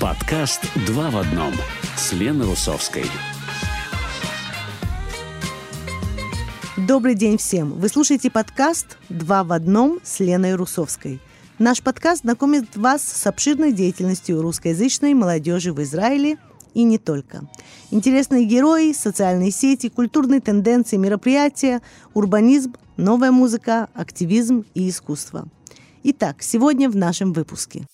Подкаст «Два в одном» с Леной Русовской. Добрый день всем! Вы слушаете подкаст «Два в одном» с Леной Русовской. Наш подкаст знакомит вас с обширной деятельностью русскоязычной молодежи в Израиле и не только. Интересные герои, социальные сети, культурные тенденции, мероприятия, урбанизм, новая музыка, активизм и искусство. Итак, сегодня в нашем выпуске.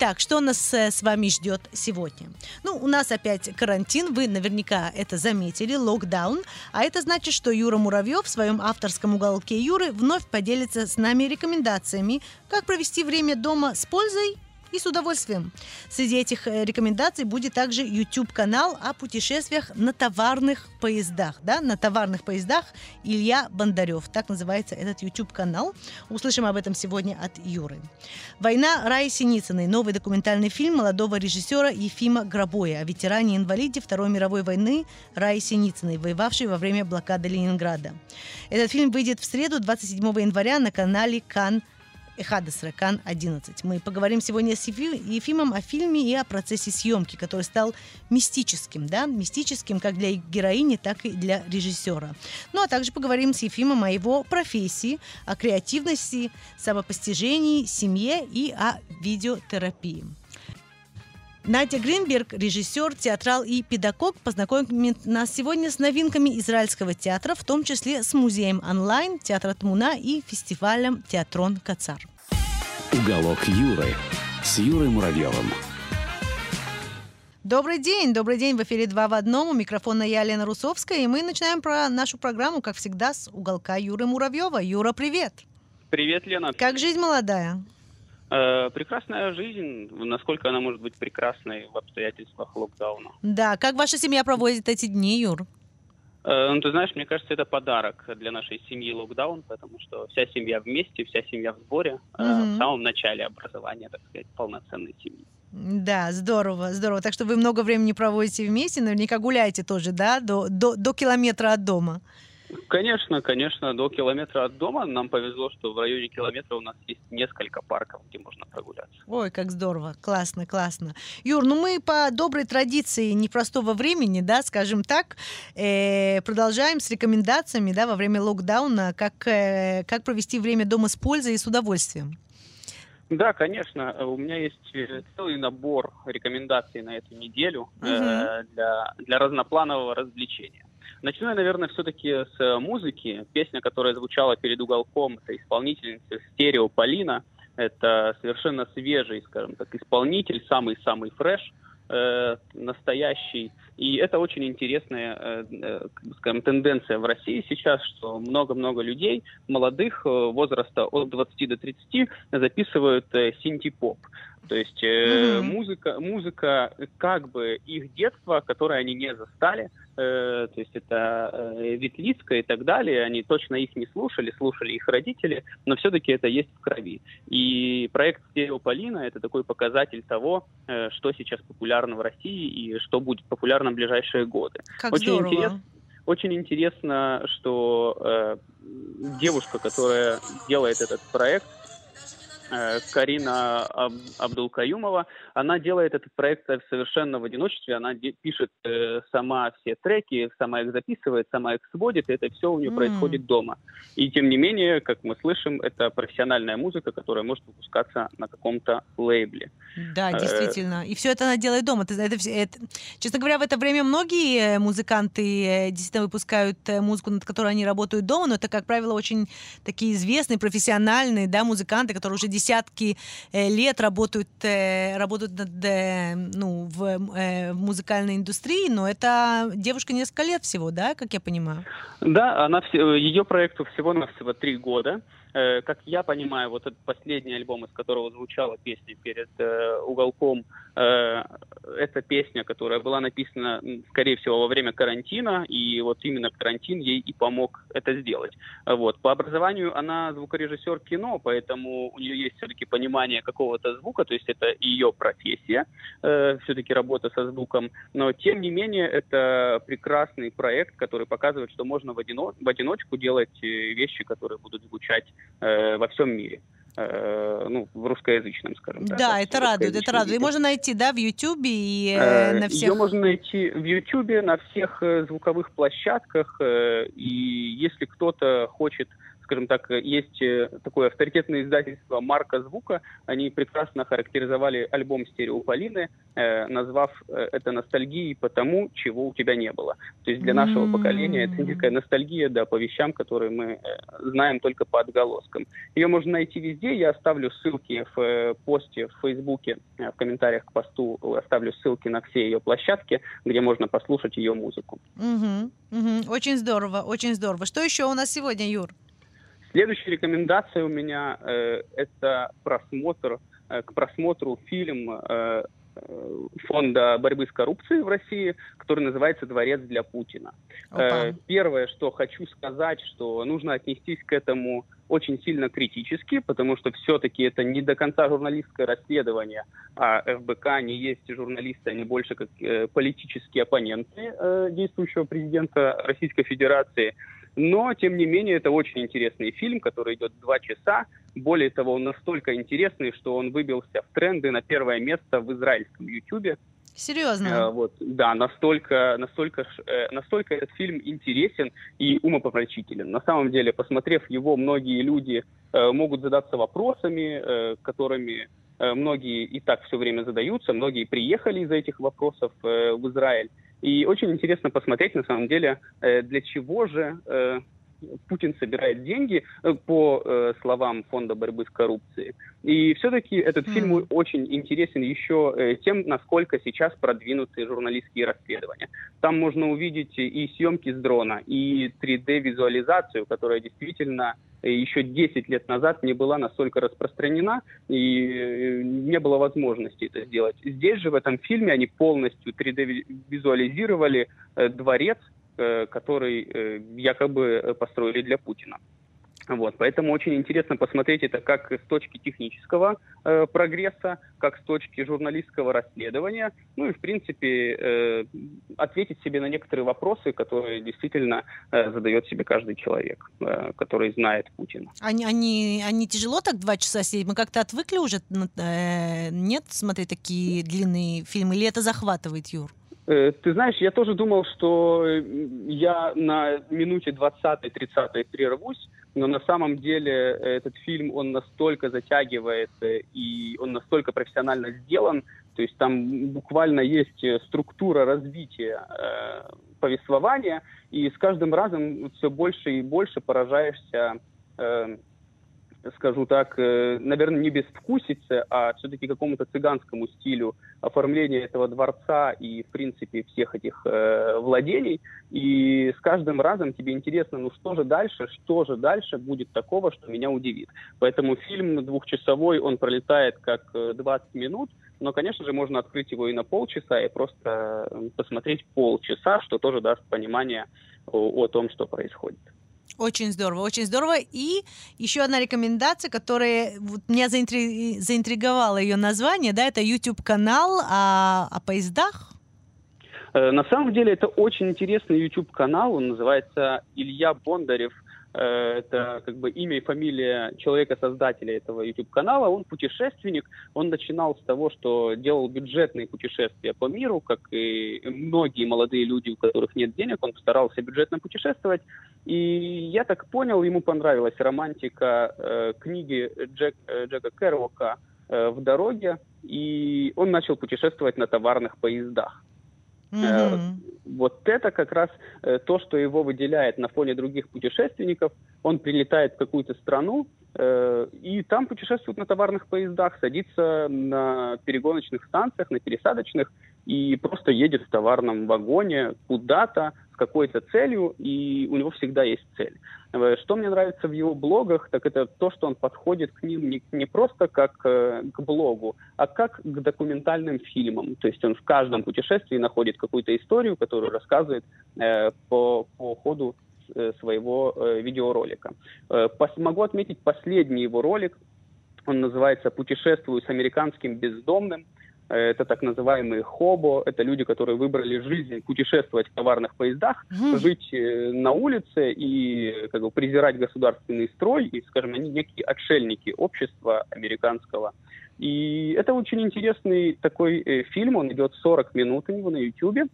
Итак, что нас э, с вами ждет сегодня? Ну, у нас опять карантин, вы наверняка это заметили, локдаун, а это значит, что Юра Муравьев в своем авторском уголке Юры вновь поделится с нами рекомендациями, как провести время дома с пользой и с удовольствием. Среди этих э, рекомендаций будет также YouTube-канал о путешествиях на товарных поездах. Да? На товарных поездах Илья Бондарев. Так называется этот YouTube-канал. Услышим об этом сегодня от Юры. «Война Раи Синицыной» – новый документальный фильм молодого режиссера Ефима Грабоя о ветеране-инвалиде Второй мировой войны Раи Синицыной, воевавшей во время блокады Ленинграда. Этот фильм выйдет в среду, 27 января, на канале «Кан Эхадес Ракан 11. Мы поговорим сегодня с Ефимом о фильме и о процессе съемки, который стал мистическим, да, мистическим как для героини, так и для режиссера. Ну, а также поговорим с Ефимом о его профессии, о креативности, самопостижении, семье и о видеотерапии. Надя Гринберг, режиссер, театрал и педагог, познакомит нас сегодня с новинками израильского театра, в том числе с музеем онлайн, театра Тмуна и фестивалем Театрон Кацар. Уголок Юры с Юрой Муравьевым. Добрый день, добрый день. В эфире «Два в одном». У микрофона я, Лена Русовская. И мы начинаем про нашу программу, как всегда, с уголка Юры Муравьева. Юра, привет. Привет, Лена. Как жизнь молодая? Э, прекрасная жизнь, насколько она может быть прекрасной в обстоятельствах локдауна. Да, как ваша семья проводит эти дни, Юр? Э, ну, ты знаешь, мне кажется, это подарок для нашей семьи локдаун, потому что вся семья вместе, вся семья в сборе угу. в самом начале образования, так сказать, полноценной семьи. Да, здорово, здорово. Так что вы много времени проводите вместе, наверняка гуляете тоже, да, до, до, до километра от дома. Конечно, конечно, до километра от дома. Нам повезло, что в районе километра у нас есть несколько парков, где можно прогуляться. Ой, как здорово, классно, классно. Юр, ну мы по доброй традиции непростого времени, да, скажем так, э, продолжаем с рекомендациями, да, во время локдауна, как, э, как провести время дома с пользой и с удовольствием. Да, конечно. У меня есть э, целый набор рекомендаций на эту неделю угу. э, для, для разнопланового развлечения. Начну я, наверное, все-таки с э, музыки. Песня, которая звучала перед уголком, это исполнительница стерео Полина. Это совершенно свежий, скажем так, исполнитель, самый-самый фреш, э, настоящий. И это очень интересная, э, э, скажем, тенденция в России сейчас, что много-много людей, молодых, э, возраста от 20 до 30, записывают э, синти-поп. То есть э, mm-hmm. музыка, музыка как бы их детство, которое они не застали, э, то есть это э, Ветлицка и так далее, они точно их не слушали, слушали их родители, но все-таки это есть в крови. И проект Стереополина это такой показатель того, э, что сейчас популярно в России и что будет популярно в ближайшие годы. Как Очень здорово. интересно. Очень интересно, что э, девушка, которая делает этот проект, Э, Карина Абдулкаюмова, она делает этот проект совершенно в одиночестве, она пишет э, сама все треки, сама их записывает, сама их сводит, и это все у нее mm. происходит дома. И тем не менее, как мы слышим, это профессиональная музыка, которая может выпускаться на каком-то лейбле. Да, э, действительно. И все это она делает дома. Это, это, это, честно говоря, в это время многие музыканты действительно выпускают музыку, над которой они работают дома, но это, как правило, очень такие известные, профессиональные да, музыканты, которые уже десятки э, лет работают, э, работают над, э, ну, в, в музыкальной индустрии, но это девушка несколько лет всего, да, как я понимаю? Да, она, ее проекту всего-навсего три года. Э, как я понимаю, вот этот последний альбом, из которого звучала песня перед э, уголком, э, это песня, которая была написана, скорее всего, во время карантина, и вот именно карантин ей и помог это сделать. Вот. По образованию она звукорежиссер кино, поэтому у нее есть все-таки понимание какого-то звука, то есть это ее профессия, э, все-таки работа со звуком, но тем не менее это прекрасный проект, который показывает, что можно в, одино- в одиночку делать э, вещи, которые будут звучать э, во всем мире. Э, ну, в русскоязычном, скажем так. Да, это радует, это радует. И можно найти, да, в Ютубе и э, на всех... Ее можно найти в Ютубе, на всех звуковых площадках, и если кто-то хочет скажем так, есть э, такое авторитетное издательство «Марка звука». Они прекрасно характеризовали альбом «Стереополины», э, назвав э, это ностальгией по тому, чего у тебя не было. То есть для нашего mm-hmm. поколения это некая ностальгия да, по вещам, которые мы знаем только по отголоскам. Ее можно найти везде. Я оставлю ссылки в посте в Фейсбуке, в комментариях к посту оставлю ссылки на все ее площадки, где можно послушать ее музыку. Угу, угу. Очень здорово, очень здорово. Что еще у нас сегодня, Юр? Следующая рекомендация у меня э, это просмотр э, к просмотру фильм э, э, фонда борьбы с коррупцией в России, который называется «Дворец для Путина». Э, первое, что хочу сказать, что нужно отнестись к этому очень сильно критически, потому что все-таки это не до конца журналистское расследование, а ФБК не есть журналисты, они больше как э, политические оппоненты действующего президента Российской Федерации. Но, тем не менее, это очень интересный фильм, который идет два часа. Более того, он настолько интересный, что он выбился в тренды на первое место в израильском Ютубе. Серьезно? Э, вот, да, настолько, настолько, э, настолько этот фильм интересен и умопомрачителен. На самом деле, посмотрев его, многие люди э, могут задаться вопросами, э, которыми э, многие и так все время задаются. Многие приехали из-за этих вопросов э, в Израиль. И очень интересно посмотреть, на самом деле, э, для чего же э, Путин собирает деньги, э, по словам Фонда борьбы с коррупцией. И все-таки этот mm. фильм очень интересен еще тем, насколько сейчас продвинуты журналистские расследования. Там можно увидеть и съемки с дрона, и 3D-визуализацию, которая действительно еще 10 лет назад не была настолько распространена и э, не было возможности это сделать. Здесь же в этом фильме они полностью 3D-визуализировали э, дворец, э, который якобы построили для Путина. Вот, поэтому очень интересно посмотреть это как с точки технического э, прогресса, как с точки журналистского расследования, ну и, в принципе, э, ответить себе на некоторые вопросы, которые действительно э, задает себе каждый человек, э, который знает Путина. Они, они, они тяжело так два часа сидеть? Мы как-то отвыкли уже, э, нет, смотреть такие длинные фильмы, или это захватывает, Юр? Э, ты знаешь, я тоже думал, что э, я на минуте 20-30 прервусь, но на самом деле этот фильм, он настолько затягивает и он настолько профессионально сделан, то есть там буквально есть структура развития э, повествования, и с каждым разом все больше и больше поражаешься э, скажу так, э, наверное, не безвкусице, а все-таки какому-то цыганскому стилю оформления этого дворца и, в принципе, всех этих э, владений. И с каждым разом тебе интересно, ну что же дальше, что же дальше будет такого, что меня удивит. Поэтому фильм двухчасовой, он пролетает как 20 э, минут, но, конечно же, можно открыть его и на полчаса, и просто посмотреть полчаса, что тоже даст понимание о, о том, что происходит. Очень здорово, очень здорово. И еще одна рекомендация, которая вот, меня заинтри... заинтриговала ее название, да, это YouTube-канал о, о поездах. Э, на самом деле это очень интересный YouTube-канал, он называется Илья Бондарев – это как бы имя и фамилия человека-создателя этого YouTube-канала. Он путешественник, он начинал с того, что делал бюджетные путешествия по миру, как и многие молодые люди, у которых нет денег, он старался бюджетно путешествовать. И я так понял, ему понравилась романтика э, книги Джек, э, Джека Керуока э, «В дороге», и он начал путешествовать на товарных поездах. Mm-hmm. Вот это как раз э, то, что его выделяет на фоне других путешественников. Он прилетает в какую-то страну, э, и там путешествует на товарных поездах, садится на перегоночных станциях, на пересадочных, и просто едет в товарном вагоне куда-то, какой-то целью, и у него всегда есть цель. Э, что мне нравится в его блогах, так это то, что он подходит к ним не, не просто как э, к блогу, а как к документальным фильмам. То есть он в каждом путешествии находит какую-то историю, которую рассказывает э, по, по ходу э, своего э, видеоролика. Э, пос, могу отметить последний его ролик. Он называется «Путешествую с американским бездомным». Это так называемые хобо, это люди, которые выбрали жизнь путешествовать в товарных поездах, mm. жить э, на улице и как бы презирать государственный строй, и, скажем, они некие отшельники общества американского. И это очень интересный такой э, фильм, он идет 40 минут у него на YouTube.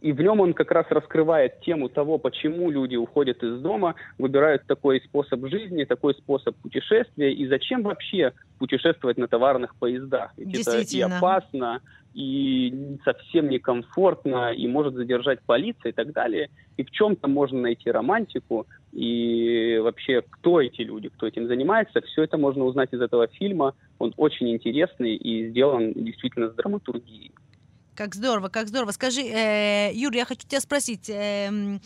И в нем он как раз раскрывает тему того, почему люди уходят из дома, выбирают такой способ жизни, такой способ путешествия, и зачем вообще путешествовать на товарных поездах. Ведь это и опасно, и совсем некомфортно, и может задержать полиция и так далее. И в чем-то можно найти романтику, и вообще, кто эти люди, кто этим занимается, все это можно узнать из этого фильма. Он очень интересный и сделан действительно с драматургией. Как здорово, как здорово. Скажи, э, Юрий, я хочу тебя спросить. Э,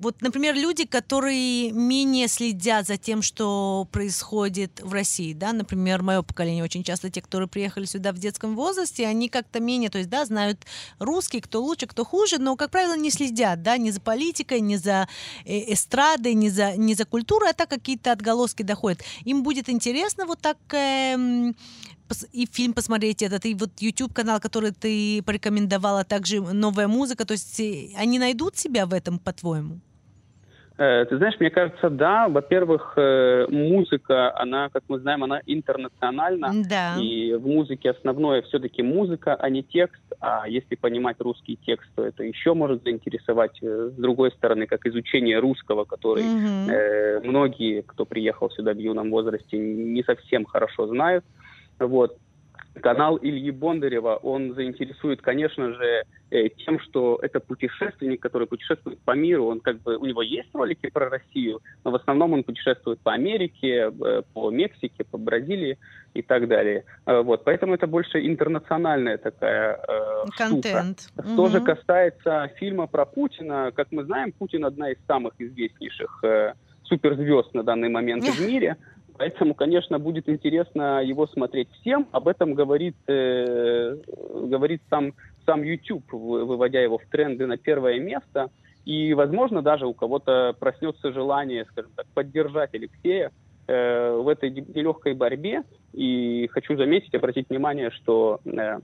вот, например, люди, которые менее следят за тем, что происходит в России, да, например, мое поколение очень часто, те, которые приехали сюда в детском возрасте, они как-то менее, то есть, да, знают русский, кто лучше, кто хуже, но, как правило, не следят, да, ни за политикой, ни за э, эстрадой, ни за, ни за культурой, а так какие-то отголоски доходят. Им будет интересно вот так э, и фильм посмотреть этот, и вот YouTube-канал, который ты порекомендовала, также новая музыка, то есть э, они найдут себя в этом, по-твоему? Э, ты знаешь, мне кажется, да. Во-первых, э, музыка, она, как мы знаем, она интернациональна. Да. И в музыке основное все-таки музыка, а не текст. А если понимать русский текст, то это еще может заинтересовать. С другой стороны, как изучение русского, который угу. э, многие, кто приехал сюда в юном возрасте, не совсем хорошо знают. Вот. Канал Ильи Бондарева, он заинтересует, конечно же, э, тем, что это путешественник, который путешествует по миру. Он как бы, у него есть ролики про Россию, но в основном он путешествует по Америке, э, по Мексике, по Бразилии и так далее. Э, вот, поэтому это больше интернациональная такая Контент. Штука. Что же касается фильма про Путина, как мы знаем, Путин одна из самых известнейших суперзвезд на данный момент в мире. Поэтому, конечно, будет интересно его смотреть всем. Об этом говорит, э, говорит сам, сам YouTube, выводя его в тренды на первое место. И, возможно, даже у кого-то проснется желание, скажем так, поддержать Алексея э, в этой нелегкой борьбе. И хочу заметить, обратить внимание, что э,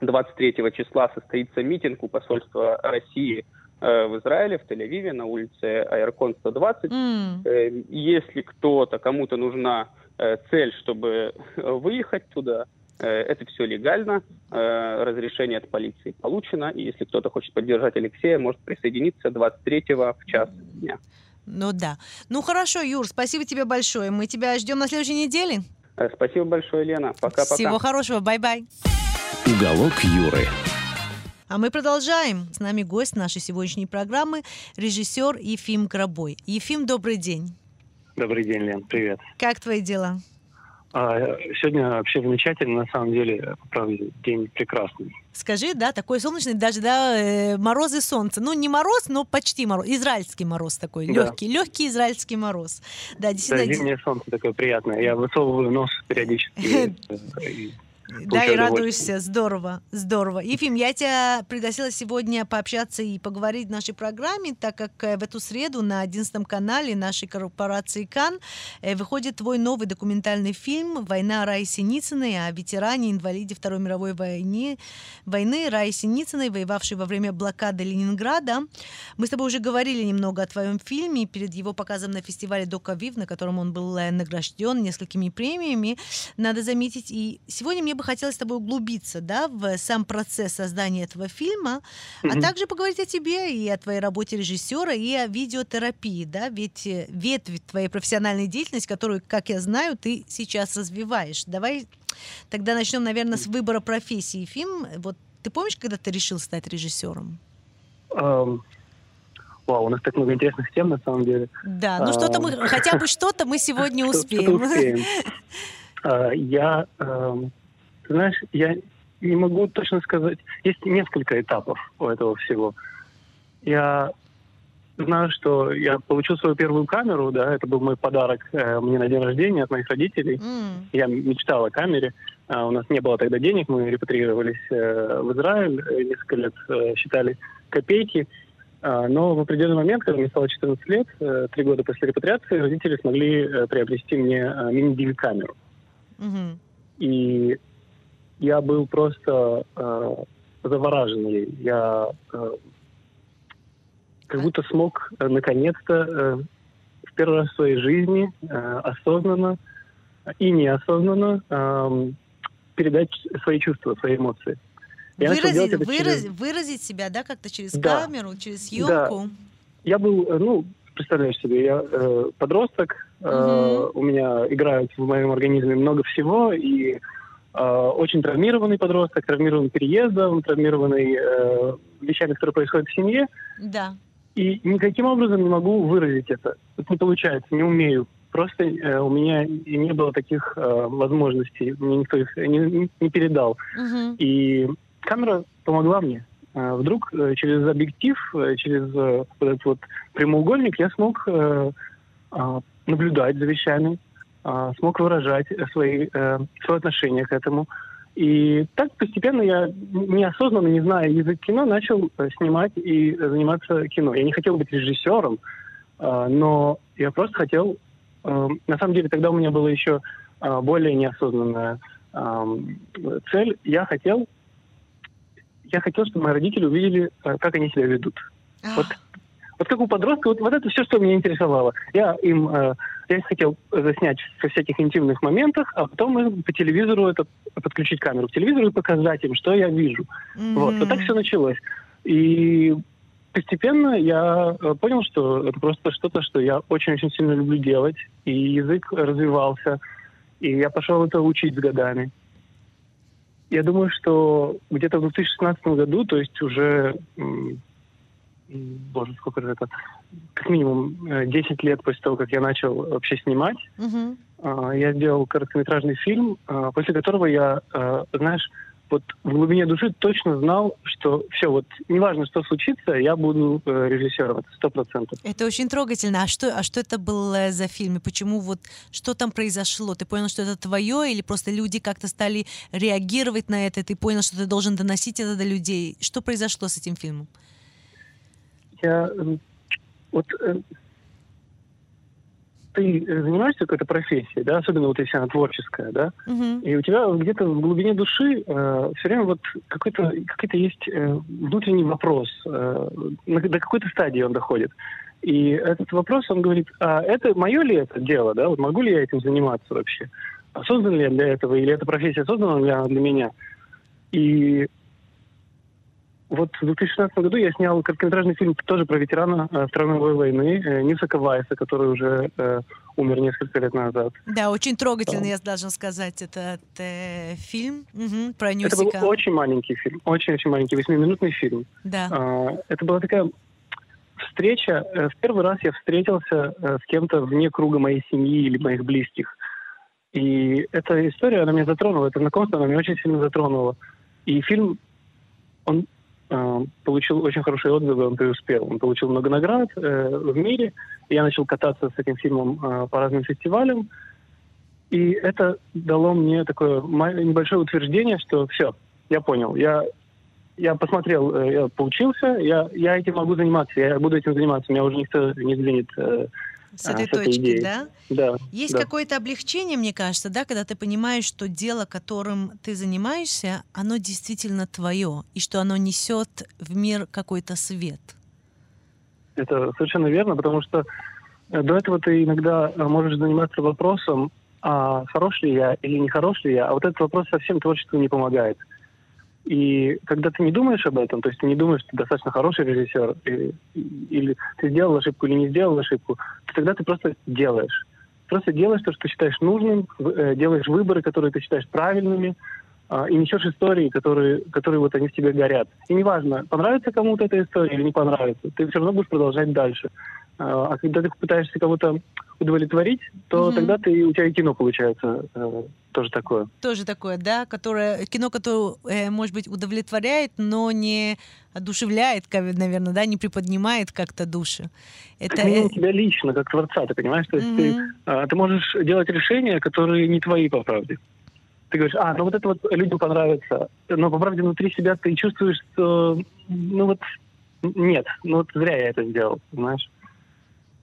23 числа состоится митинг у посольства России – в Израиле, в Тель-Авиве, на улице Аяркон 120. Mm. Если кто-то, кому-то нужна э, цель, чтобы выехать туда, это все легально, разрешение от полиции получено, и если кто-то хочет поддержать Алексея, может присоединиться 23-го в час дня. Ну да. Ну хорошо, Юр, спасибо тебе большое. Мы тебя ждем на следующей неделе. Спасибо большое, Лена. Пока-пока. Всего хорошего, bye-bye. Уголок Юры. А мы продолжаем. С нами гость нашей сегодняшней программы, режиссер Ефим Гробой. Ефим, добрый день. Добрый день, Лен, привет. Как твои дела? А, сегодня вообще замечательно, на самом деле, правда, день прекрасный. Скажи, да, такой солнечный, даже, да, э, мороз и солнце. Ну, не мороз, но почти мороз. Израильский мороз такой, да. легкий, легкий израильский мороз. Да, действительно. Да, зимнее солнце такое приятное. Я высовываю нос периодически. Да, и радуешься. Здорово, здорово. Ефим, я тебя пригласила сегодня пообщаться и поговорить в нашей программе, так как э, в эту среду на 11 канале нашей корпорации КАН э, выходит твой новый документальный фильм «Война Раи Синицыной» о ветеране, инвалиде Второй мировой войны, войны Раи Синицыной, воевавшей во время блокады Ленинграда. Мы с тобой уже говорили немного о твоем фильме перед его показом на фестивале Докавив, на котором он был э, награжден несколькими премиями. Надо заметить, и сегодня мне бы хотелось с тобой углубиться да, в сам процесс создания этого фильма, mm-hmm. а также поговорить о тебе и о твоей работе режиссера, и о видеотерапии, да, ведь э, ветвь твоей профессиональной деятельности, которую, как я знаю, ты сейчас развиваешь. Давай тогда начнем, наверное, с выбора профессии. Фильм, вот ты помнишь, когда ты решил стать режиссером? Um... Вау, у нас так много интересных тем, на самом деле. Да, ну что-то мы, хотя бы что-то мы сегодня успеем. А, я эм, знаешь, я не могу точно сказать. Есть несколько этапов у этого всего. Я знаю, что я получил свою первую камеру, да, это был мой подарок э, мне на день рождения от моих родителей. Mm. Я мечтал о камере. А у нас не было тогда денег, мы репатриировались э, в Израиль, э, несколько лет э, считали копейки. А, но в определенный момент, когда мне стало 14 лет, э, три года после репатриации, родители смогли э, приобрести мне э, мини-дивид камеру. Mm-hmm. И я был просто э, заворажен ей. Я э, как будто смог э, наконец-то э, в первый раз в своей жизни э, осознанно и неосознанно э, передать свои чувства, свои эмоции. Я выразить, выраз, через... выразить себя, да, как-то через да. камеру, через съемку. Да. Я был, э, ну, представляешь себе, я э, подросток, э, угу. у меня играет в моем организме много всего, и очень травмированный подросток, травмированный переездом, травмированный э, вещами, которые происходят в семье. Да. И никаким образом не могу выразить это. Это не получается, не умею. Просто э, у меня не было таких э, возможностей, мне никто их не, не передал. Угу. И камера помогла мне. Э, вдруг э, через объектив, э, через вот этот вот прямоугольник я смог а, наблюдать за вещами, а, смог выражать свои, свое отношение к этому. И так постепенно я неосознанно, не зная язык кино, начал снимать и заниматься кино. Я не хотел быть режиссером, но я просто хотел... На самом деле тогда у меня была еще более неосознанная цель. Я хотел я хотел, чтобы мои родители увидели, э, как они себя ведут. Вот, вот как у подростка, вот, вот это все, что меня интересовало. Я им, э, я хотел заснять со всяких интимных моментах, а потом по телевизору это подключить камеру к телевизору и показать им, что я вижу. Mm-hmm. Вот, вот так все началось. И постепенно я э, понял, что это просто что-то, что я очень-очень сильно люблю делать, и язык развивался, и я пошел это учить с годами. Я думаю, что где-то в 2016 году, то есть уже, боже, сколько же это, как минимум 10 э, лет после того, как я начал вообще снимать, угу. я сделал короткометражный фильм, а, после которого я, а, знаешь, вот в глубине души точно знал, что все, вот неважно, что случится, я буду э, режиссером, это сто процентов. Это очень трогательно. А что, а что это был э, за фильм? И почему вот, что там произошло? Ты понял, что это твое, или просто люди как-то стали реагировать на это, и ты понял, что ты должен доносить это до людей? Что произошло с этим фильмом? Я вот э, ты занимаешься какой-то профессией, да, особенно вот если она творческая, да, uh-huh. и у тебя где-то в глубине души э, все время вот какой-то какой-то есть э, внутренний вопрос, э, до какой-то стадии он доходит. И этот вопрос, он говорит, а это мое ли это дело, да, вот могу ли я этим заниматься вообще? А создан ли я для этого, или эта профессия создана для, для меня? И вот в 2016 году я снял короткометражный фильм тоже про ветерана э, Второй мировой войны э, Нилса Кавайса, который уже э, умер несколько лет назад. Да, очень трогательный, да. я должна сказать, этот э, фильм угу, про Нюсика. Это был очень маленький фильм, очень-очень маленький, восьмиминутный фильм. Да. Э, это была такая встреча. Э, в первый раз я встретился с кем-то вне круга моей семьи или моих близких. И эта история, она меня затронула, это знакомство, она меня очень сильно затронула. И фильм, он получил очень хорошие отзывы, он преуспел. Он получил много наград э, в мире. Я начал кататься с этим фильмом э, по разным фестивалям. И это дало мне такое небольшое утверждение, что все, я понял, я, я посмотрел, э, я поучился, я, я этим могу заниматься, я буду этим заниматься, меня уже никто не сдвинет э, с этой а, точки, идеей. да? Да. Есть да. какое-то облегчение, мне кажется, да, когда ты понимаешь, что дело, которым ты занимаешься, оно действительно твое, и что оно несет в мир какой-то свет. Это совершенно верно, потому что э, до этого ты иногда э, можешь заниматься вопросом, а хорош ли я или не хорош ли я, а вот этот вопрос совсем творчеству не помогает. И когда ты не думаешь об этом, то есть ты не думаешь, что ты достаточно хороший режиссер, или, или ты сделал ошибку или не сделал ошибку, то тогда ты просто делаешь. Просто делаешь то, что ты считаешь нужным, э, делаешь выборы, которые ты считаешь правильными, и несешь истории, которые, которые вот они в тебе горят. И неважно, понравится кому-то эта история или не понравится, ты все равно будешь продолжать дальше. А, а когда ты пытаешься кого-то удовлетворить, то угу. тогда ты, у тебя и кино получается э, тоже такое. Тоже такое, да, которое кино, которое, э, может быть, удовлетворяет, но не одушевляет, наверное, да, не приподнимает как-то души. Это как минимум тебя лично, как творца, ты понимаешь? То есть угу. ты, э, ты можешь делать решения, которые не твои по правде. Ты говоришь, а, ну вот это вот людям понравится, но по правде внутри себя ты чувствуешь, что, ну вот, нет, ну вот зря я это сделал, понимаешь?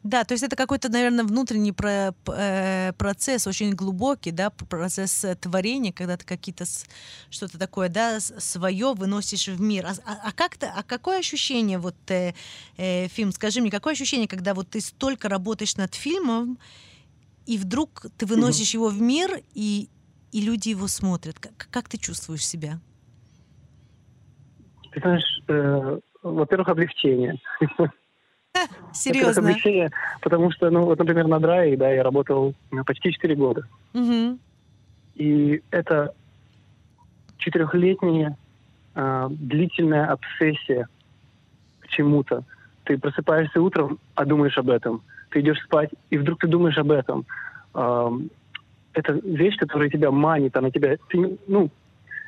Да, то есть это какой-то, наверное, внутренний про, э, процесс, очень глубокий, да, процесс э, творения, когда ты какие-то что-то такое, да, свое выносишь в мир. А, а, а как-то, а какое ощущение, вот, э, э, фильм, скажи мне, какое ощущение, когда вот ты столько работаешь над фильмом, и вдруг ты выносишь mm-hmm. его в мир, и, и люди его смотрят. Как, как ты чувствуешь себя? Ты знаешь, э, во-первых, облегчение. Серьезно? облегчение, потому что, ну, вот, например, на Драе, да, я работал почти 4 года. Угу. И это четырехлетняя э, длительная обсессия к чему-то. Ты просыпаешься утром, а думаешь об этом. Ты идешь спать, и вдруг ты думаешь об этом. Э, это вещь, которая тебя манит, она тебя... Ты, ну,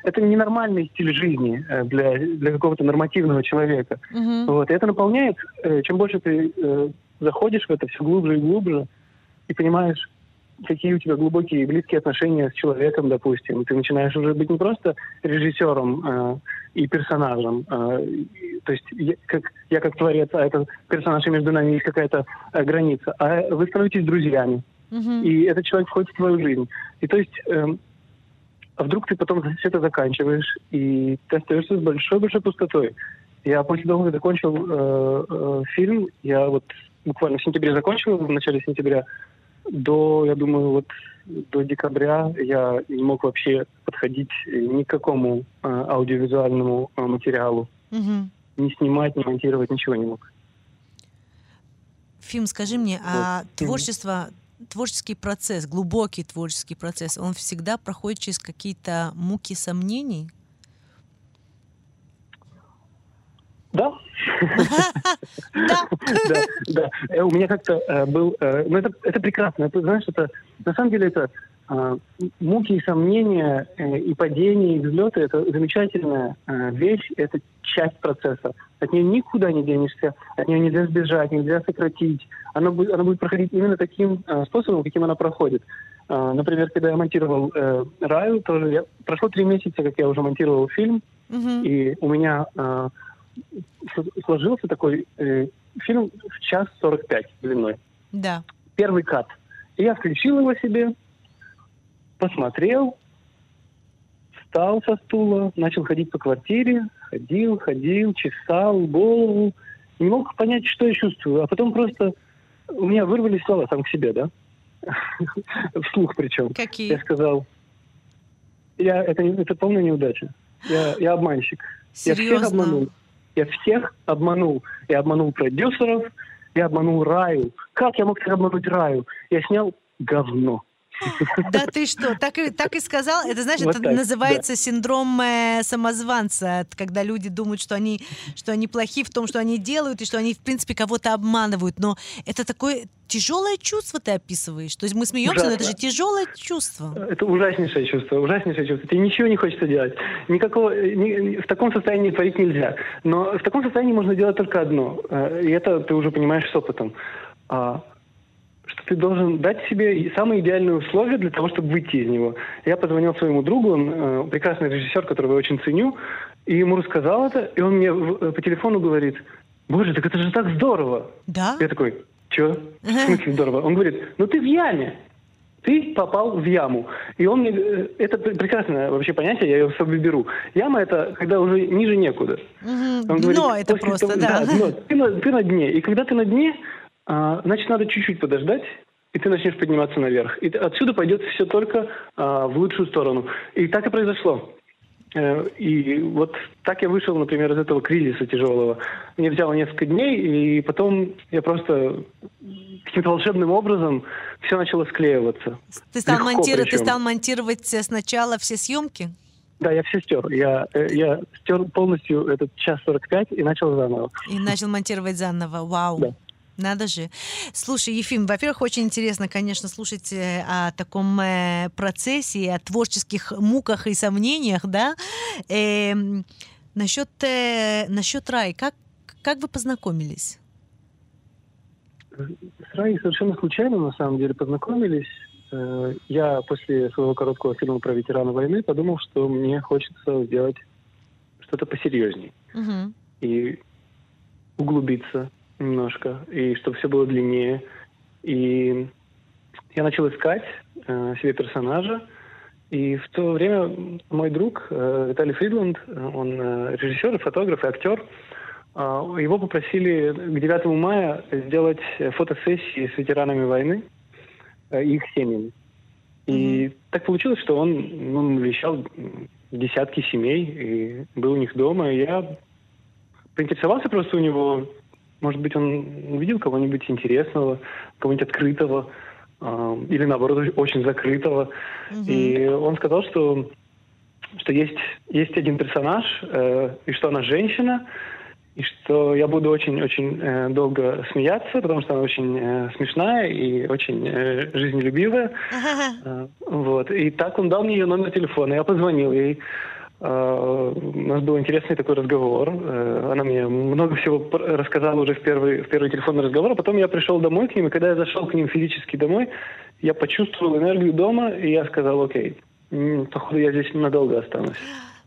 это ненормальный стиль жизни э, для, для какого-то нормативного человека. Uh-huh. Вот. И это наполняет, э, чем больше ты э, заходишь в это все глубже и глубже, и понимаешь, какие у тебя глубокие и близкие отношения с человеком, допустим. Ты начинаешь уже быть не просто режиссером э, и персонажем, э, то есть я как, я как творец, а этот персонаж, и между нами есть какая-то э, граница, а вы становитесь друзьями. И этот человек входит в твою жизнь. И то есть э, а вдруг ты потом все это заканчиваешь, и ты остаешься с большой-большой пустотой. Я после того, как закончил э, э, фильм, я вот буквально в сентябре закончил, в начале сентября, до, я думаю, вот до декабря я не мог вообще подходить ни к какому э, аудиовизуальному э, материалу. Угу. Ни снимать, ни монтировать, ничего не мог. Фильм, скажи мне, а вот. творчество творческий процесс, глубокий творческий процесс, он всегда проходит через какие-то муки сомнений? Да. Да. Да, э, У меня как-то э, был... Э, ну, это, прекрасно. Знаешь, это... На самом деле это муки и сомнения, э, и падения, и взлеты – это замечательная э, вещь, это часть процесса. От нее никуда не денешься, от нее нельзя сбежать, нельзя сократить. Она будет, она будет проходить именно таким э, способом, каким она проходит. Например, когда я монтировал э, «Раю», тоже я, прошло три месяца, как я уже монтировал фильм, угу. и у меня э, сложился такой э, фильм в час сорок пять длиной. Да. Первый кат. И я включил его себе, посмотрел, встал со стула, начал ходить по квартире, ходил, ходил, чесал голову, не мог понять, что я чувствую. А потом просто у меня вырвались слова сам к себе, да? Вслух причем. Какие? Я сказал, я, это, это полная неудача. Я, я обманщик. Серьезно? Я всех обманул. Я всех обманул. Я обманул продюсеров, я обманул Раю. Как я мог так обмануть Раю? Я снял говно. Да ты что, так и, так и сказал? Это, знаешь, вот это так, называется да. синдром э, самозванца, когда люди думают, что они, что они плохи в том, что они делают, и что они, в принципе, кого-то обманывают. Но это такое тяжелое чувство ты описываешь. То есть мы смеемся, Ужасно. но это же тяжелое чувство. Это ужаснейшее чувство, ужаснейшее чувство. Тебе ничего не хочется делать. Никакого, ни, в таком состоянии творить нельзя. Но в таком состоянии можно делать только одно. Э, и это ты уже понимаешь с опытом а, что ты должен дать себе самые идеальные условия для того, чтобы выйти из него. Я позвонил своему другу, он э, прекрасный режиссер, которого я очень ценю, и ему рассказал это, и он мне в, э, по телефону говорит, боже, так это же так здорово. Да? Я такой, что? В смысле здорово? Он говорит, ну ты в яме. Ты попал в яму. И он мне... Э, это прекрасное вообще понятие, я его с собой беру. Яма — это когда уже ниже некуда. Угу. Дно говорит, это просто, того, да. да дно, ты, на, ты на дне. И когда ты на дне, значит, надо чуть-чуть подождать, и ты начнешь подниматься наверх. И отсюда пойдет все только а, в лучшую сторону. И так и произошло. Э, и вот так я вышел, например, из этого кризиса тяжелого. Мне взяло несколько дней, и потом я просто каким-то волшебным образом все начало склеиваться. Ты стал, монтировать, ты стал монтировать сначала все съемки? Да, я все стер. Я, э, я стер полностью этот час 45 и начал заново. И начал монтировать заново. Вау. Да. Надо же. Слушай, Ефим, во-первых, очень интересно, конечно, слушать э, о таком э, процессе, о творческих муках и сомнениях, да. Э, насчет, э, насчет Рай, как, как вы познакомились? С Рай совершенно случайно, на самом деле, познакомились. Э, я после своего короткого фильма про ветерана войны подумал, что мне хочется сделать что-то посерьезней. Угу. И углубиться немножко, и чтобы все было длиннее. И я начал искать э, себе персонажа, и в то время мой друг э, Виталий Фридланд, он э, режиссер, фотограф и актер, э, его попросили к 9 мая сделать фотосессии с ветеранами войны э, и их семьями. И mm-hmm. так получилось, что он, он навещал десятки семей и был у них дома. И я поинтересовался просто у него, может быть, он увидел кого-нибудь интересного, кого-нибудь открытого, э, или наоборот, очень закрытого. Mm-hmm. И он сказал, что, что есть, есть один персонаж, э, и что она женщина, и что я буду очень-очень э, долго смеяться, потому что она очень э, смешная и очень э, жизнелюбивая. Э, вот. И так он дал мне ее номер телефона. Я позвонил ей. Э, у нас был интересный такой разговор. Э, она мне много всего рассказала уже в первый, в первый телефонный разговор, а потом я пришел домой к ним, и когда я зашел к ним физически домой, я почувствовал энергию дома, и я сказал, окей, походу я здесь надолго останусь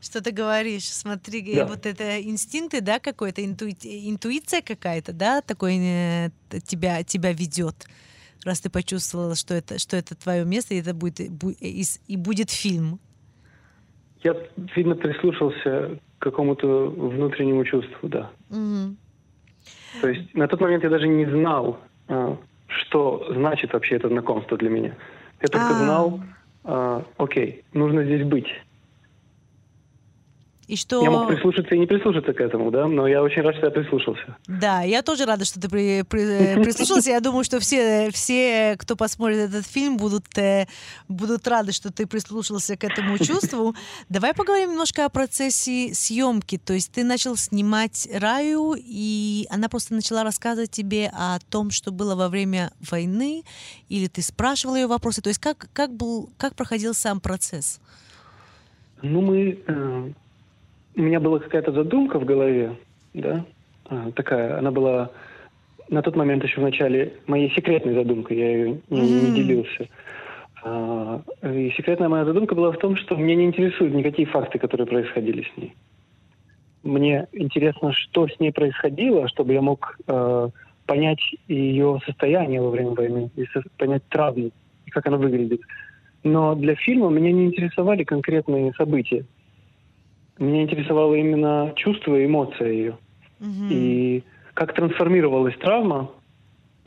что ты говоришь. Смотри, да. вот это инстинкты, да, какой-то интуи... интуиция какая-то, да, такой э, тебя тебя ведет. Раз ты почувствовала, что это что это твое место, и это будет и будет фильм. Я, видно, прислушался к какому-то внутреннему чувству, да. Угу. То есть на тот момент я даже не знал, а, что значит вообще это знакомство для меня. Я только А-а-а. знал, а, окей, нужно здесь быть. И что... Я мог прислушаться и не прислушаться к этому, да, но я очень рад, что я прислушался. Да, я тоже рада, что ты при, при, э, прислушался. Я думаю, что все, все, кто посмотрит этот фильм, будут, э, будут рады, что ты прислушался к этому чувству. Давай поговорим немножко о процессе съемки. То есть ты начал снимать Раю, и она просто начала рассказывать тебе о том, что было во время войны, или ты спрашивал ее вопросы. То есть как, как, был, как проходил сам процесс? Ну, мы э, у меня была какая-то задумка в голове, да, а, такая, она была на тот момент еще в начале моей секретной задумкой, я ее не, mm-hmm. не делился. А, и секретная моя задумка была в том, что меня не интересуют никакие факты, которые происходили с ней. Мне интересно, что с ней происходило, чтобы я мог э, понять ее состояние во время войны, и со- понять травму, и как она выглядит. Но для фильма меня не интересовали конкретные события. Меня интересовало именно чувство и эмоция ее. Угу. И как трансформировалась травма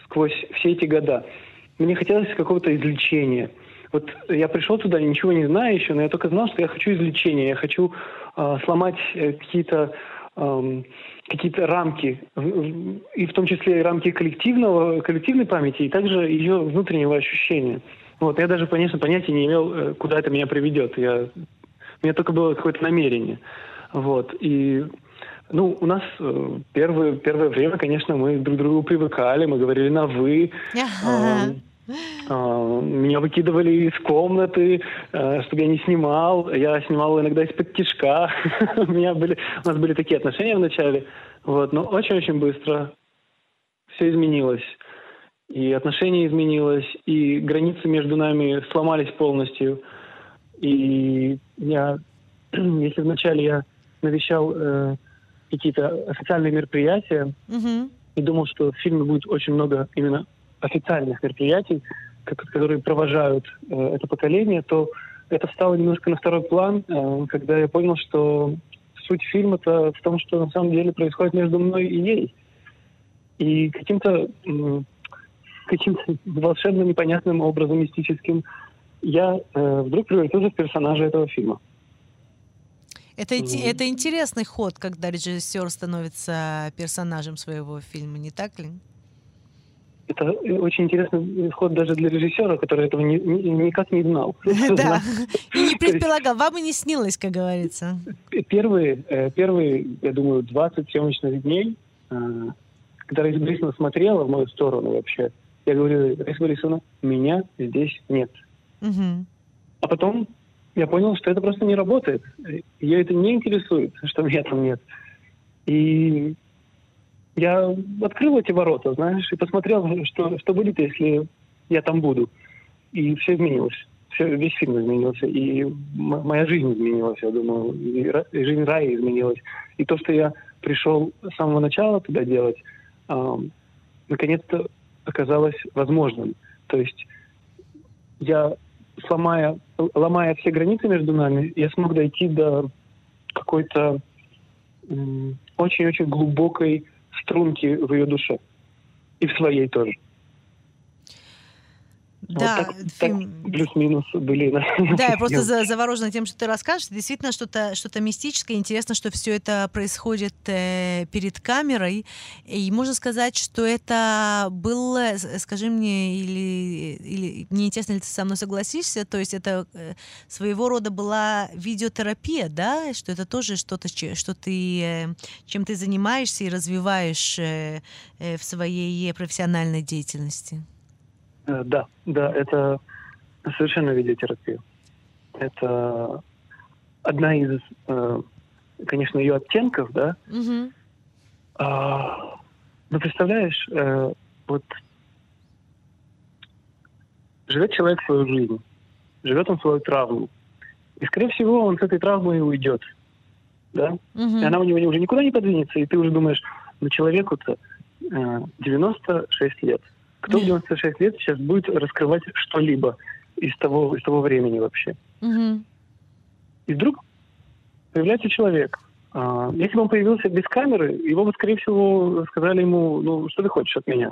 сквозь все эти года. Мне хотелось какого-то излечения. Вот я пришел туда, ничего не знаю еще, но я только знал, что я хочу излечения, я хочу э, сломать э, какие-то э, какие-то рамки, и в том числе и рамки коллективного, коллективной памяти, и также ее внутреннего ощущения. Вот, я даже, конечно, понятия не имел, э, куда это меня приведет. Я у меня только было какое-то намерение. Вот. И ну, у нас э, первое, первое время, конечно, мы друг к другу привыкали, мы говорили на «вы». Ага. Uh, меня выкидывали из комнаты, uh, чтобы я не снимал. Я снимал иногда из-под тишка. у, меня были, у нас были такие отношения вначале. Вот, но очень-очень быстро все изменилось. И отношения изменилось, и границы между нами сломались полностью. И я, если вначале я навещал э, какие-то официальные мероприятия mm-hmm. и думал, что в фильме будет очень много именно официальных мероприятий, которые провожают э, это поколение, то это встало немножко на второй план, э, когда я понял, что суть фильма-то в том, что на самом деле происходит между мной и ей. И каким-то э, каким-то волшебно непонятным образом мистическим я э, вдруг превратился в персонажа этого фильма. Это, mm. это интересный ход, когда режиссер становится персонажем своего фильма, не так ли? Это очень интересный ход даже для режиссера, который этого ни, ни, никак не знал. Да, и не предполагал. Вам и не снилось, как говорится. Первые, э, первые, я думаю, 20 съемочных дней, э, когда Раиса Борисовна смотрела в мою сторону вообще, я говорю, Раиса Борисовна, меня здесь нет. Угу. А потом я понял, что это просто не работает. Ее это не интересует, что меня там нет. И я открыл эти ворота, знаешь, и посмотрел, что, что будет, если я там буду. И все изменилось. Все, весь фильм изменился. И моя жизнь изменилась, я думаю. И, и жизнь Раи изменилась. И то, что я пришел с самого начала туда делать, э, наконец-то оказалось возможным. То есть я, сломая, ломая все границы между нами, я смог дойти до какой-то очень-очень глубокой струнки в ее душе. И в своей тоже. Да, вот так, фильм... так плюс-минус были. Да, я просто заворожена тем, что ты расскажешь. Действительно, что-то что мистическое. Интересно, что все это происходит э, перед камерой. И можно сказать, что это было, скажи мне, или, или мне интересно, ли ты со мной согласишься, то есть это э, своего рода была видеотерапия, да, что это тоже что-то, что ты, э, чем ты занимаешься и развиваешь э, э, в своей профессиональной деятельности. Э, да, да, это совершенно видеотерапия. Это одна из, э, конечно, ее оттенков, да. Угу. А, ну, представляешь, э, вот живет человек свою жизнь, живет он свою травму. И, скорее всего, он с этой травмой уйдет. Да? Угу. И она у него уже никуда не подвинется, и ты уже думаешь, ну, человеку-то э, 96 лет – кто в 96 лет сейчас будет раскрывать что-либо из того, из того времени вообще? Угу. И вдруг появляется человек. А, если бы он появился без камеры, его бы, скорее всего, сказали ему, ну, что ты хочешь от меня?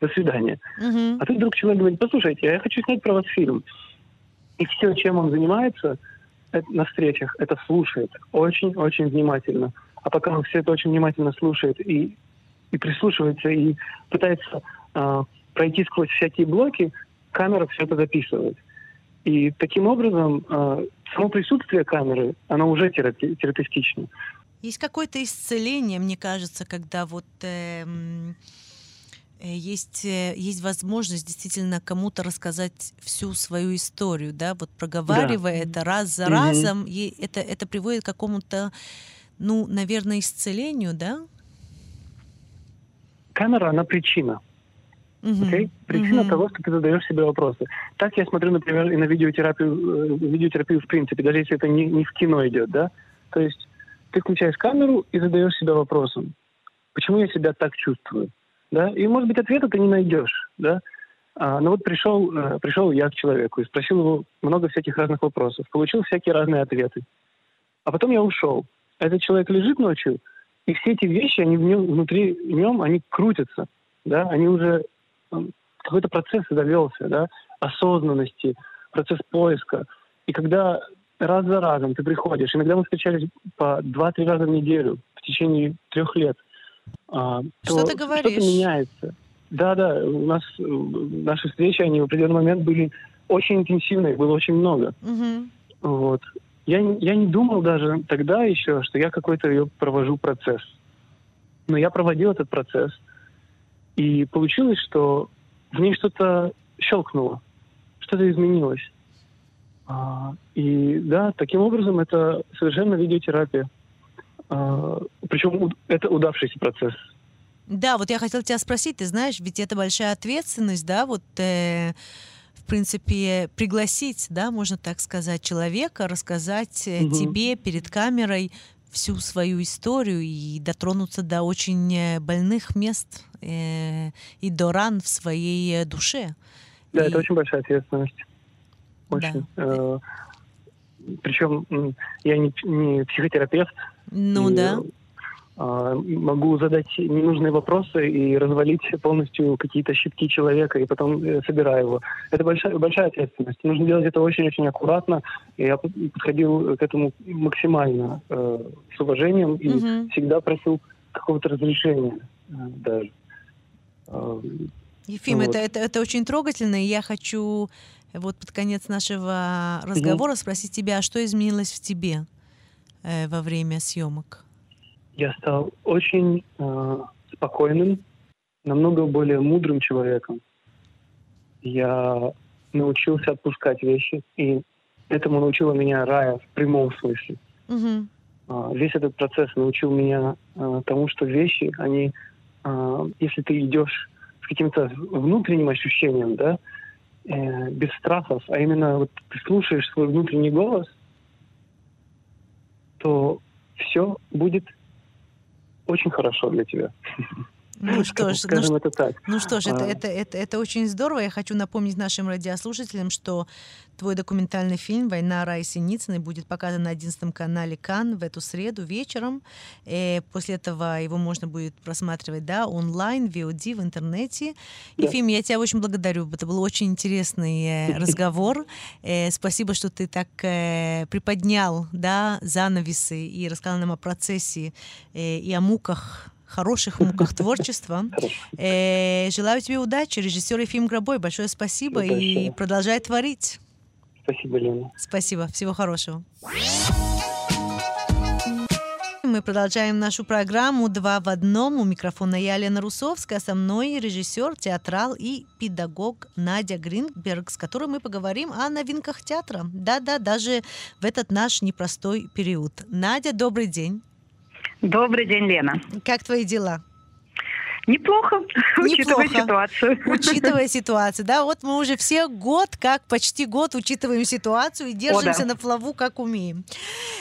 До свидания. Угу. А тут вдруг человек говорит, послушайте, я хочу снять про вас фильм. И все, чем он занимается это, на встречах, это слушает очень-очень внимательно. А пока он все это очень внимательно слушает и, и прислушивается, и пытается э, пройти сквозь всякие блоки, камера все это записывает. И таким образом э, само присутствие камеры, оно уже терапи- терапевтично. Есть какое-то исцеление, мне кажется, когда вот эм, э, есть, э, есть возможность действительно кому-то рассказать всю свою историю, да, вот проговаривая да. это раз за mm-hmm. разом, и это, это приводит к какому-то, ну, наверное, исцелению, да? Камера, она причина. Uh-huh. Okay? Причина uh-huh. того, что ты задаешь себе вопросы. Так я смотрю, например, и на видеотерапию, э, видеотерапию в принципе, даже если это не, не в кино идет, да? То есть ты включаешь камеру и задаешь себя вопросом, почему я себя так чувствую, да? И, может быть, ответа ты не найдешь, да? А, но вот пришел, э, пришел я к человеку и спросил его много всяких разных вопросов, получил всякие разные ответы. А потом я ушел. Этот человек лежит ночью, и все эти вещи, они в нем, внутри в нем, они крутятся, да? Они уже какой-то процесс завелся, да, осознанности, процесс поиска. И когда раз за разом ты приходишь, иногда мы встречались по два-три раза в неделю в течение трех лет, а, что ты говоришь? Что-то меняется. Да, да, у нас наши встречи, они в определенный момент были очень интенсивные, было очень много. Угу. Вот. Я, я не думал даже тогда еще, что я какой-то ее провожу процесс. Но я проводил этот процесс. И получилось, что в ней что-то щелкнуло, что-то изменилось. А, и да, таким образом это совершенно видеотерапия. А, причем это удавшийся процесс. Да, вот я хотела тебя спросить, ты знаешь, ведь это большая ответственность, да, вот э, в принципе пригласить, да, можно так сказать, человека, рассказать угу. тебе перед камерой всю свою историю и дотронуться до очень э, больных мест э, и до ран в своей душе. Да, и... это очень большая ответственность. Очень. Да. Э, причем я не, не психотерапевт. Ну и, да. А, могу задать ненужные вопросы и развалить полностью какие-то щитки человека, и потом э, собираю его. Это большая, большая ответственность. Нужно делать это очень-очень аккуратно. Я подходил к этому максимально э, с уважением и угу. всегда просил какого-то разрешения э, даже. Э, Ефим, вот. это, это, это очень трогательно, и я хочу вот под конец нашего разговора угу. спросить тебя, а что изменилось в тебе э, во время съемок? Я стал очень э, спокойным, намного более мудрым человеком. Я научился отпускать вещи, и этому научила меня Рая в прямом смысле. Угу. Э, весь этот процесс научил меня э, тому, что вещи, они, э, если ты идешь с каким-то внутренним ощущением, да, э, без страхов, а именно вот ты слушаешь свой внутренний голос, то все будет очень хорошо для тебя. Ну что ж, скажем ну, это так. Ну что ж, это, А. это, это, это очень здорово. Я хочу напомнить нашим радиослушателям, что твой документальный фильм «Война Раи Синицыной» будет показан на 11 канале КАН в эту среду вечером. И после этого его можно будет просматривать да, онлайн, VOD, в интернете. Да. Ефим, я тебя очень благодарю. Это был очень интересный э, разговор. Э, Спасибо, что ты так э, приподнял да, занавесы и рассказал нам о процессе э, и о муках хороших муках творчества. Э, желаю тебе удачи, режиссер Ефим Гробой. Большое спасибо и Большое. продолжай творить. Спасибо, Лена. Спасибо, всего хорошего. Мы продолжаем нашу программу «Два в одном». У микрофона я, Лена Русовская, со мной режиссер, театрал и педагог Надя Гринберг, с которой мы поговорим о новинках театра. Да-да, даже в этот наш непростой период. Надя, добрый день. Добрый день, Лена. Как твои дела? Неплохо, учитывая Неплохо. ситуацию. Учитывая ситуацию, да, вот мы уже все год, как почти год учитываем ситуацию и держимся на плаву, как умеем.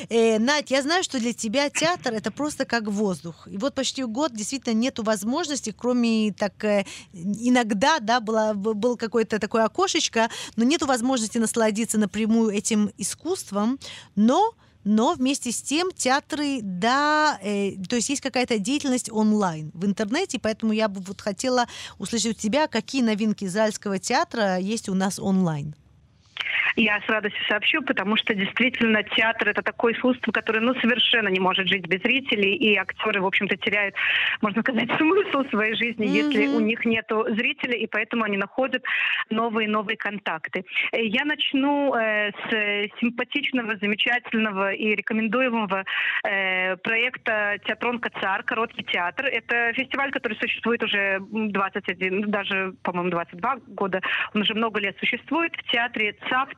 Э, Надь, я знаю, что для тебя театр это просто как воздух. И вот почти год действительно нету возможности, кроме так э, иногда, да, было, был какое-то такое окошечко, но нету возможности насладиться напрямую этим искусством, но но вместе с тем театры, да, э, то есть есть какая-то деятельность онлайн в интернете, поэтому я бы вот хотела услышать у тебя, какие новинки Зальского театра есть у нас онлайн. Я с радостью сообщу, потому что действительно театр это такое искусство, которое ну, совершенно не может жить без зрителей, и актеры, в общем-то, теряют, можно сказать, смысл своей жизни, если Мгм. у них нет зрителей, и поэтому они находят новые-новые контакты. Э, Я начну э, с симпатичного, замечательного и рекомендуемого э, проекта «Театрон Кацар», «Короткий театр». Это фестиваль, который существует уже м, 21, даже, по-моему, 22 года. Он уже много лет существует в театре ЦАФТа,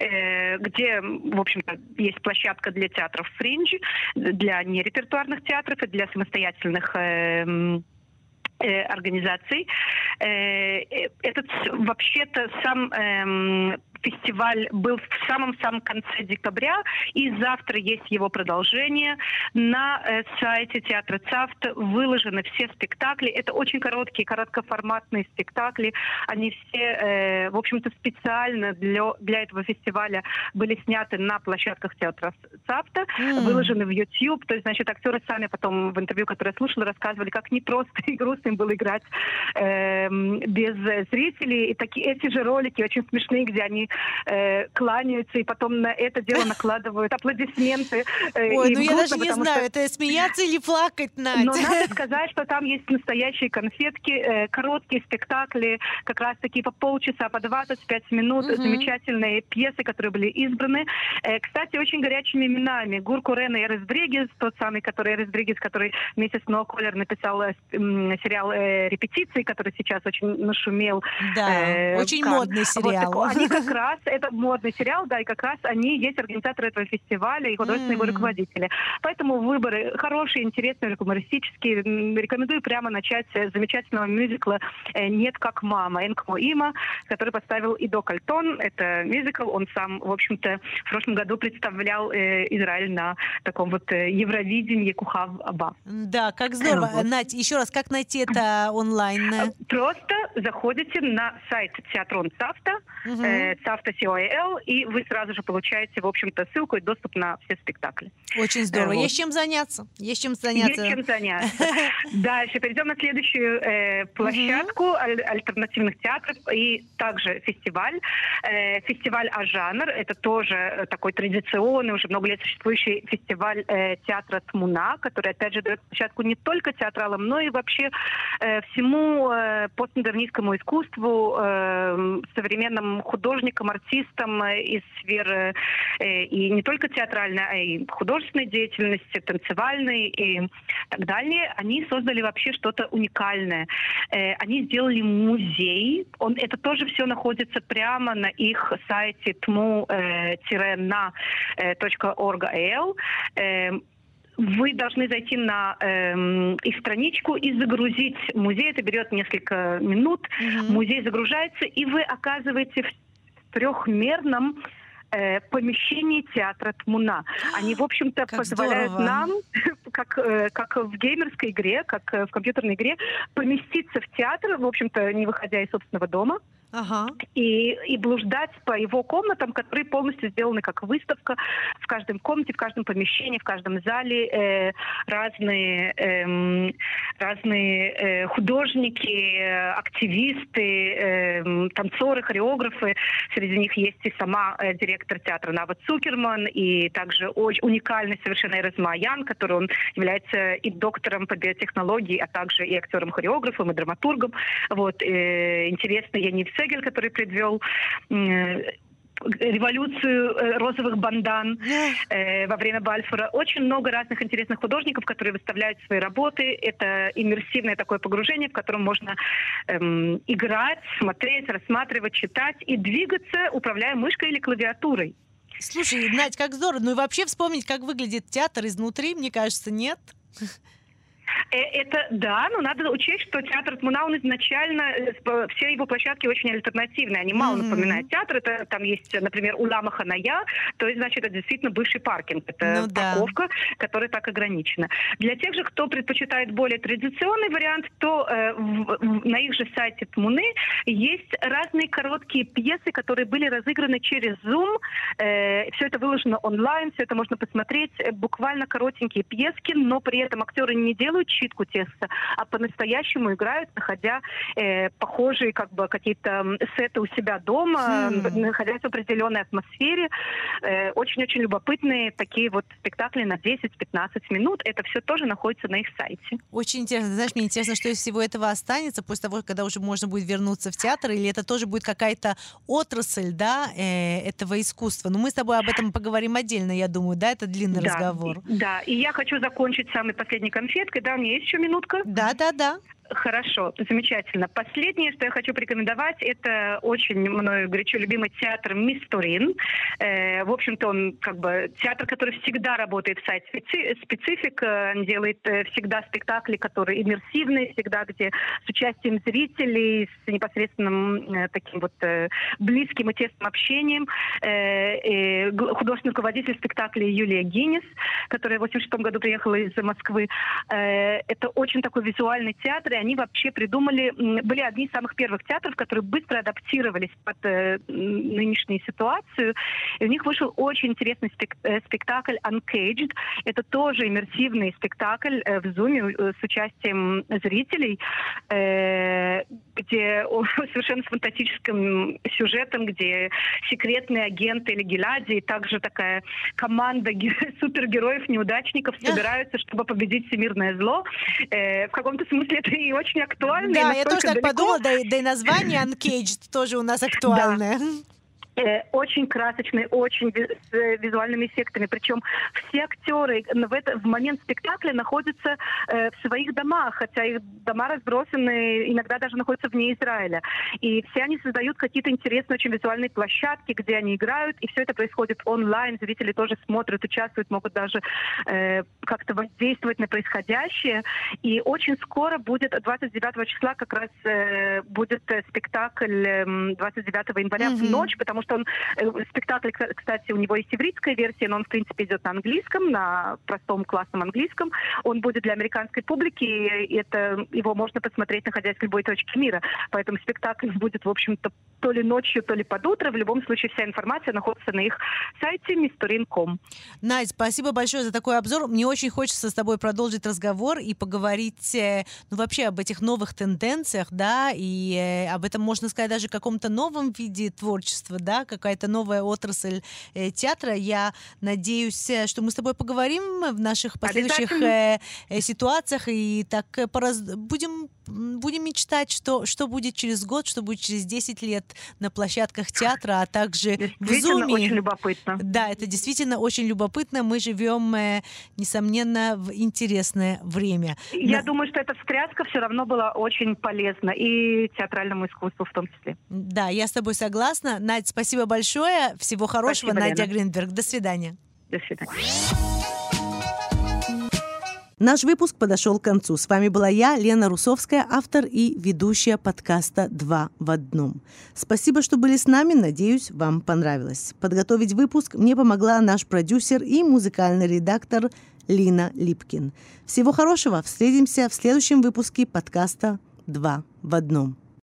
э, где, в общем-то, есть площадка для театров фринж, для нерепертуарных театров и для самостоятельных э, э, организаций. Этот вообще-то сам эм, фестиваль был в самом-самом конце декабря, и завтра есть его продолжение. На э, сайте театра ЦАФТ выложены все спектакли. Это очень короткие, короткоформатные спектакли. Они все, э, в общем-то, специально для, для этого фестиваля были сняты на площадках театра ЦАФТа М. выложены в YouTube. То есть, значит, актеры сами потом в интервью, которое я слушала, рассказывали, как непросто и грустно им было играть эм, без зрителей. И такие, эти же ролики очень смешные, где они э, кланяются и потом на это дело накладывают аплодисменты. э, Ой, ну я даже не знаю, что- это смеяться или плакать, Надь? но надо сказать, что там есть настоящие конфетки, э, короткие спектакли, как раз таки по полчаса, по 25 минут, замечательные пьесы, которые были избраны. Э, кстати, очень горячими именами. Гурку Рен и Эрес Бригес, тот самый, который Эрес Бригес, который вместе с Ноа Коллер написал э, сериал э, «Репетиции», который сейчас очень нашумел. Да, э, очень модный сериал. они как раз, это модный сериал, да, и как раз они есть организаторы этого фестиваля и художественные его М. руководители. Поэтому выборы хорошие, интересные, юмористические. Рекомендую прямо начать с замечательного мюзикла э, «Нет как мама» Энкмо Има, который поставил Идо Кальтон. Это мюзикл, он сам, в общем-то, в прошлом году представлял э, Израиль на таком вот э, Евровидении Кухав Аба. Да, как здорово. Вот. Надь, еще раз, как найти это онлайн? Просто заходите на сайт Театрон э, COL, и вы сразу же получаете, в общем-то, ссылку и доступ на все спектакли. Очень здорово. вот. Есть чем заняться. Есть чем заняться. Есть чем заняться. Дальше перейдем на следующую э, площадку аль- альтернативных театров и также фестиваль. Э, фестиваль «А-жанр» — это тоже э, такой традиционный, уже много лет существующий фестиваль э, театра «Тмуна», который, опять же, дает площадку не только театралам, но и вообще э, всему э, постмодернистскому искусству, э, современным художникам, артистам э, из сферы э, и не только театральной, а и художественной деятельности, танцевальной и так далее. Они создали вообще что-то уникальное. Э, Они сделали музей. Он, это тоже все находится прямо на их сайте tmu-na.org.al. Вы должны зайти на эм, их страничку и загрузить музей. Это берет несколько минут. Мгм. Музей загружается, и вы оказываетесь в трехмерном э, помещении театра Тмуна. Они, в общем-то, Как позволяют здорово. нам, как, э, как в геймерской игре, как в компьютерной игре, поместиться в театр, в общем-то, не выходя из собственного дома. Ага. И, и блуждать по его комнатам, которые полностью сделаны как выставка. В каждом комнате, в каждом помещении, в каждом зале э, разные, э, разные э, художники, активисты, э, танцоры, хореографы. Среди них есть и сама э, директор театра Нава Цукерман, и также очень уникальный совершенно Эрез Маян, который он является и доктором по биотехнологии, а также и актером-хореографом, и драматургом. Вот, э, интересно, я не все Шегель, который предвел революцию э, розовых бандан э, во время Бальфура. Очень много разных интересных художников, которые выставляют свои работы. Это иммерсивное такое погружение, в котором можно эм, играть, смотреть, рассматривать, читать и двигаться, управляя мышкой или клавиатурой. Слушай, Надь, как здорово. Ну и вообще вспомнить, как выглядит театр изнутри, мне кажется, нет? Э, это да, но надо учесть, что театр Тмунаун изначально, э, все его площадки очень альтернативные, они мало mm-hmm. напоминают театр. Это там есть, например, Улама Ханая, то есть, значит, это действительно бывший паркинг, это ну, парковка, да. которая так ограничена. Для тех же, кто предпочитает более традиционный вариант, то э, в, в, на их же сайте Тмуны есть разные короткие пьесы, которые были разыграны через Zoom. Э, все это выложено онлайн, все это можно посмотреть. Буквально коротенькие пьески, но при этом актеры не делают делают читку текста, а по-настоящему играют, находя э, похожие как бы какие-то сеты у себя дома, хм. находясь в определенной атмосфере. Э, очень-очень любопытные такие вот спектакли на 10-15 минут. Это все тоже находится на их сайте. Очень интересно. Знаешь, мне интересно, что из всего этого останется после того, когда уже можно будет вернуться в театр, или это тоже будет какая-то отрасль, да, э, этого искусства. Но мы с тобой об этом поговорим отдельно, я думаю, да, это длинный да, разговор. Да, и я хочу закончить самой последней конфеткой, да, есть еще минутка? Да, да, да. Хорошо, замечательно. Последнее, что я хочу порекомендовать, это очень мною горячо любимый театр Мистурин. Э, в общем-то, он как бы театр, который всегда работает в сайте специфик, он делает э, всегда спектакли, которые иммерсивные, всегда где с участием зрителей, с непосредственным э, таким вот э, близким и тесным общением. Э, э, художественный руководитель спектакля Юлия Гиннес, которая в 86 году приехала из Москвы. Э, это очень такой визуальный театр, театры, они вообще придумали, были одни из самых первых театров, которые быстро адаптировались под э, нынешнюю ситуацию. И у них вышел очень интересный спек э, спектакль Uncaged. Это тоже иммерсивный спектакль э, в Зуме э, с участием зрителей, э, где совершенно с фантастическим сюжетом, где секретные агенты или геляди, и также такая команда супергероев-неудачников собираются, чтобы победить всемирное зло. Э, в каком-то смысле это и очень актуально. Да, я тоже так подумала, да, да и название Uncaged тоже у нас актуальное. Да. Э, очень красочный, очень с э, визуальными эффектами. Причем все актеры в, это, в момент спектакля находятся э, в своих домах, хотя их дома разбросаны, иногда даже находятся вне Израиля. И все они создают какие-то интересные очень визуальные площадки, где они играют, и все это происходит онлайн. Зрители тоже смотрят, участвуют, могут даже э, как-то воздействовать на происходящее. И очень скоро будет, 29 числа как раз э, будет спектакль э, 29 января mm-hmm. в ночь, потому что он э, спектакль, кстати, у него есть ивритская версия, но он, в принципе, идет на английском, на простом классном английском. Он будет для американской публики, и это его можно посмотреть, находясь в любой точке мира. Поэтому спектакль будет, в общем-то, то ли ночью, то ли под утро. В любом случае, вся информация находится на их сайте misturin.com. Надь, спасибо большое за такой обзор. Мне очень хочется с тобой продолжить разговор и поговорить э, ну, вообще об этих новых тенденциях, да, и э, об этом, можно сказать, даже каком-то новом виде творчества, да, какая-то новая отрасль э, театра. Я надеюсь, э, что мы с тобой поговорим в наших последующих э, э, ситуациях и так э, пораз... будем, будем мечтать, что, что будет через год, что будет через 10 лет на площадках театра, а также в Зуме. очень любопытно. Да, это действительно очень любопытно. Мы живем, э, несомненно, в интересное время. Я На... думаю, что эта встряска все равно была очень полезна и театральному искусству в том числе. Да, я с тобой согласна. Надь, спасибо Спасибо большое. Всего хорошего. Спасибо, Надя Лена. Гринберг. До свидания. До свидания. Наш выпуск подошел к концу. С вами была я, Лена Русовская, автор и ведущая подкаста «Два в одном». Спасибо, что были с нами. Надеюсь, вам понравилось. Подготовить выпуск мне помогла наш продюсер и музыкальный редактор Лина Липкин. Всего хорошего. Встретимся в следующем выпуске подкаста «Два в одном».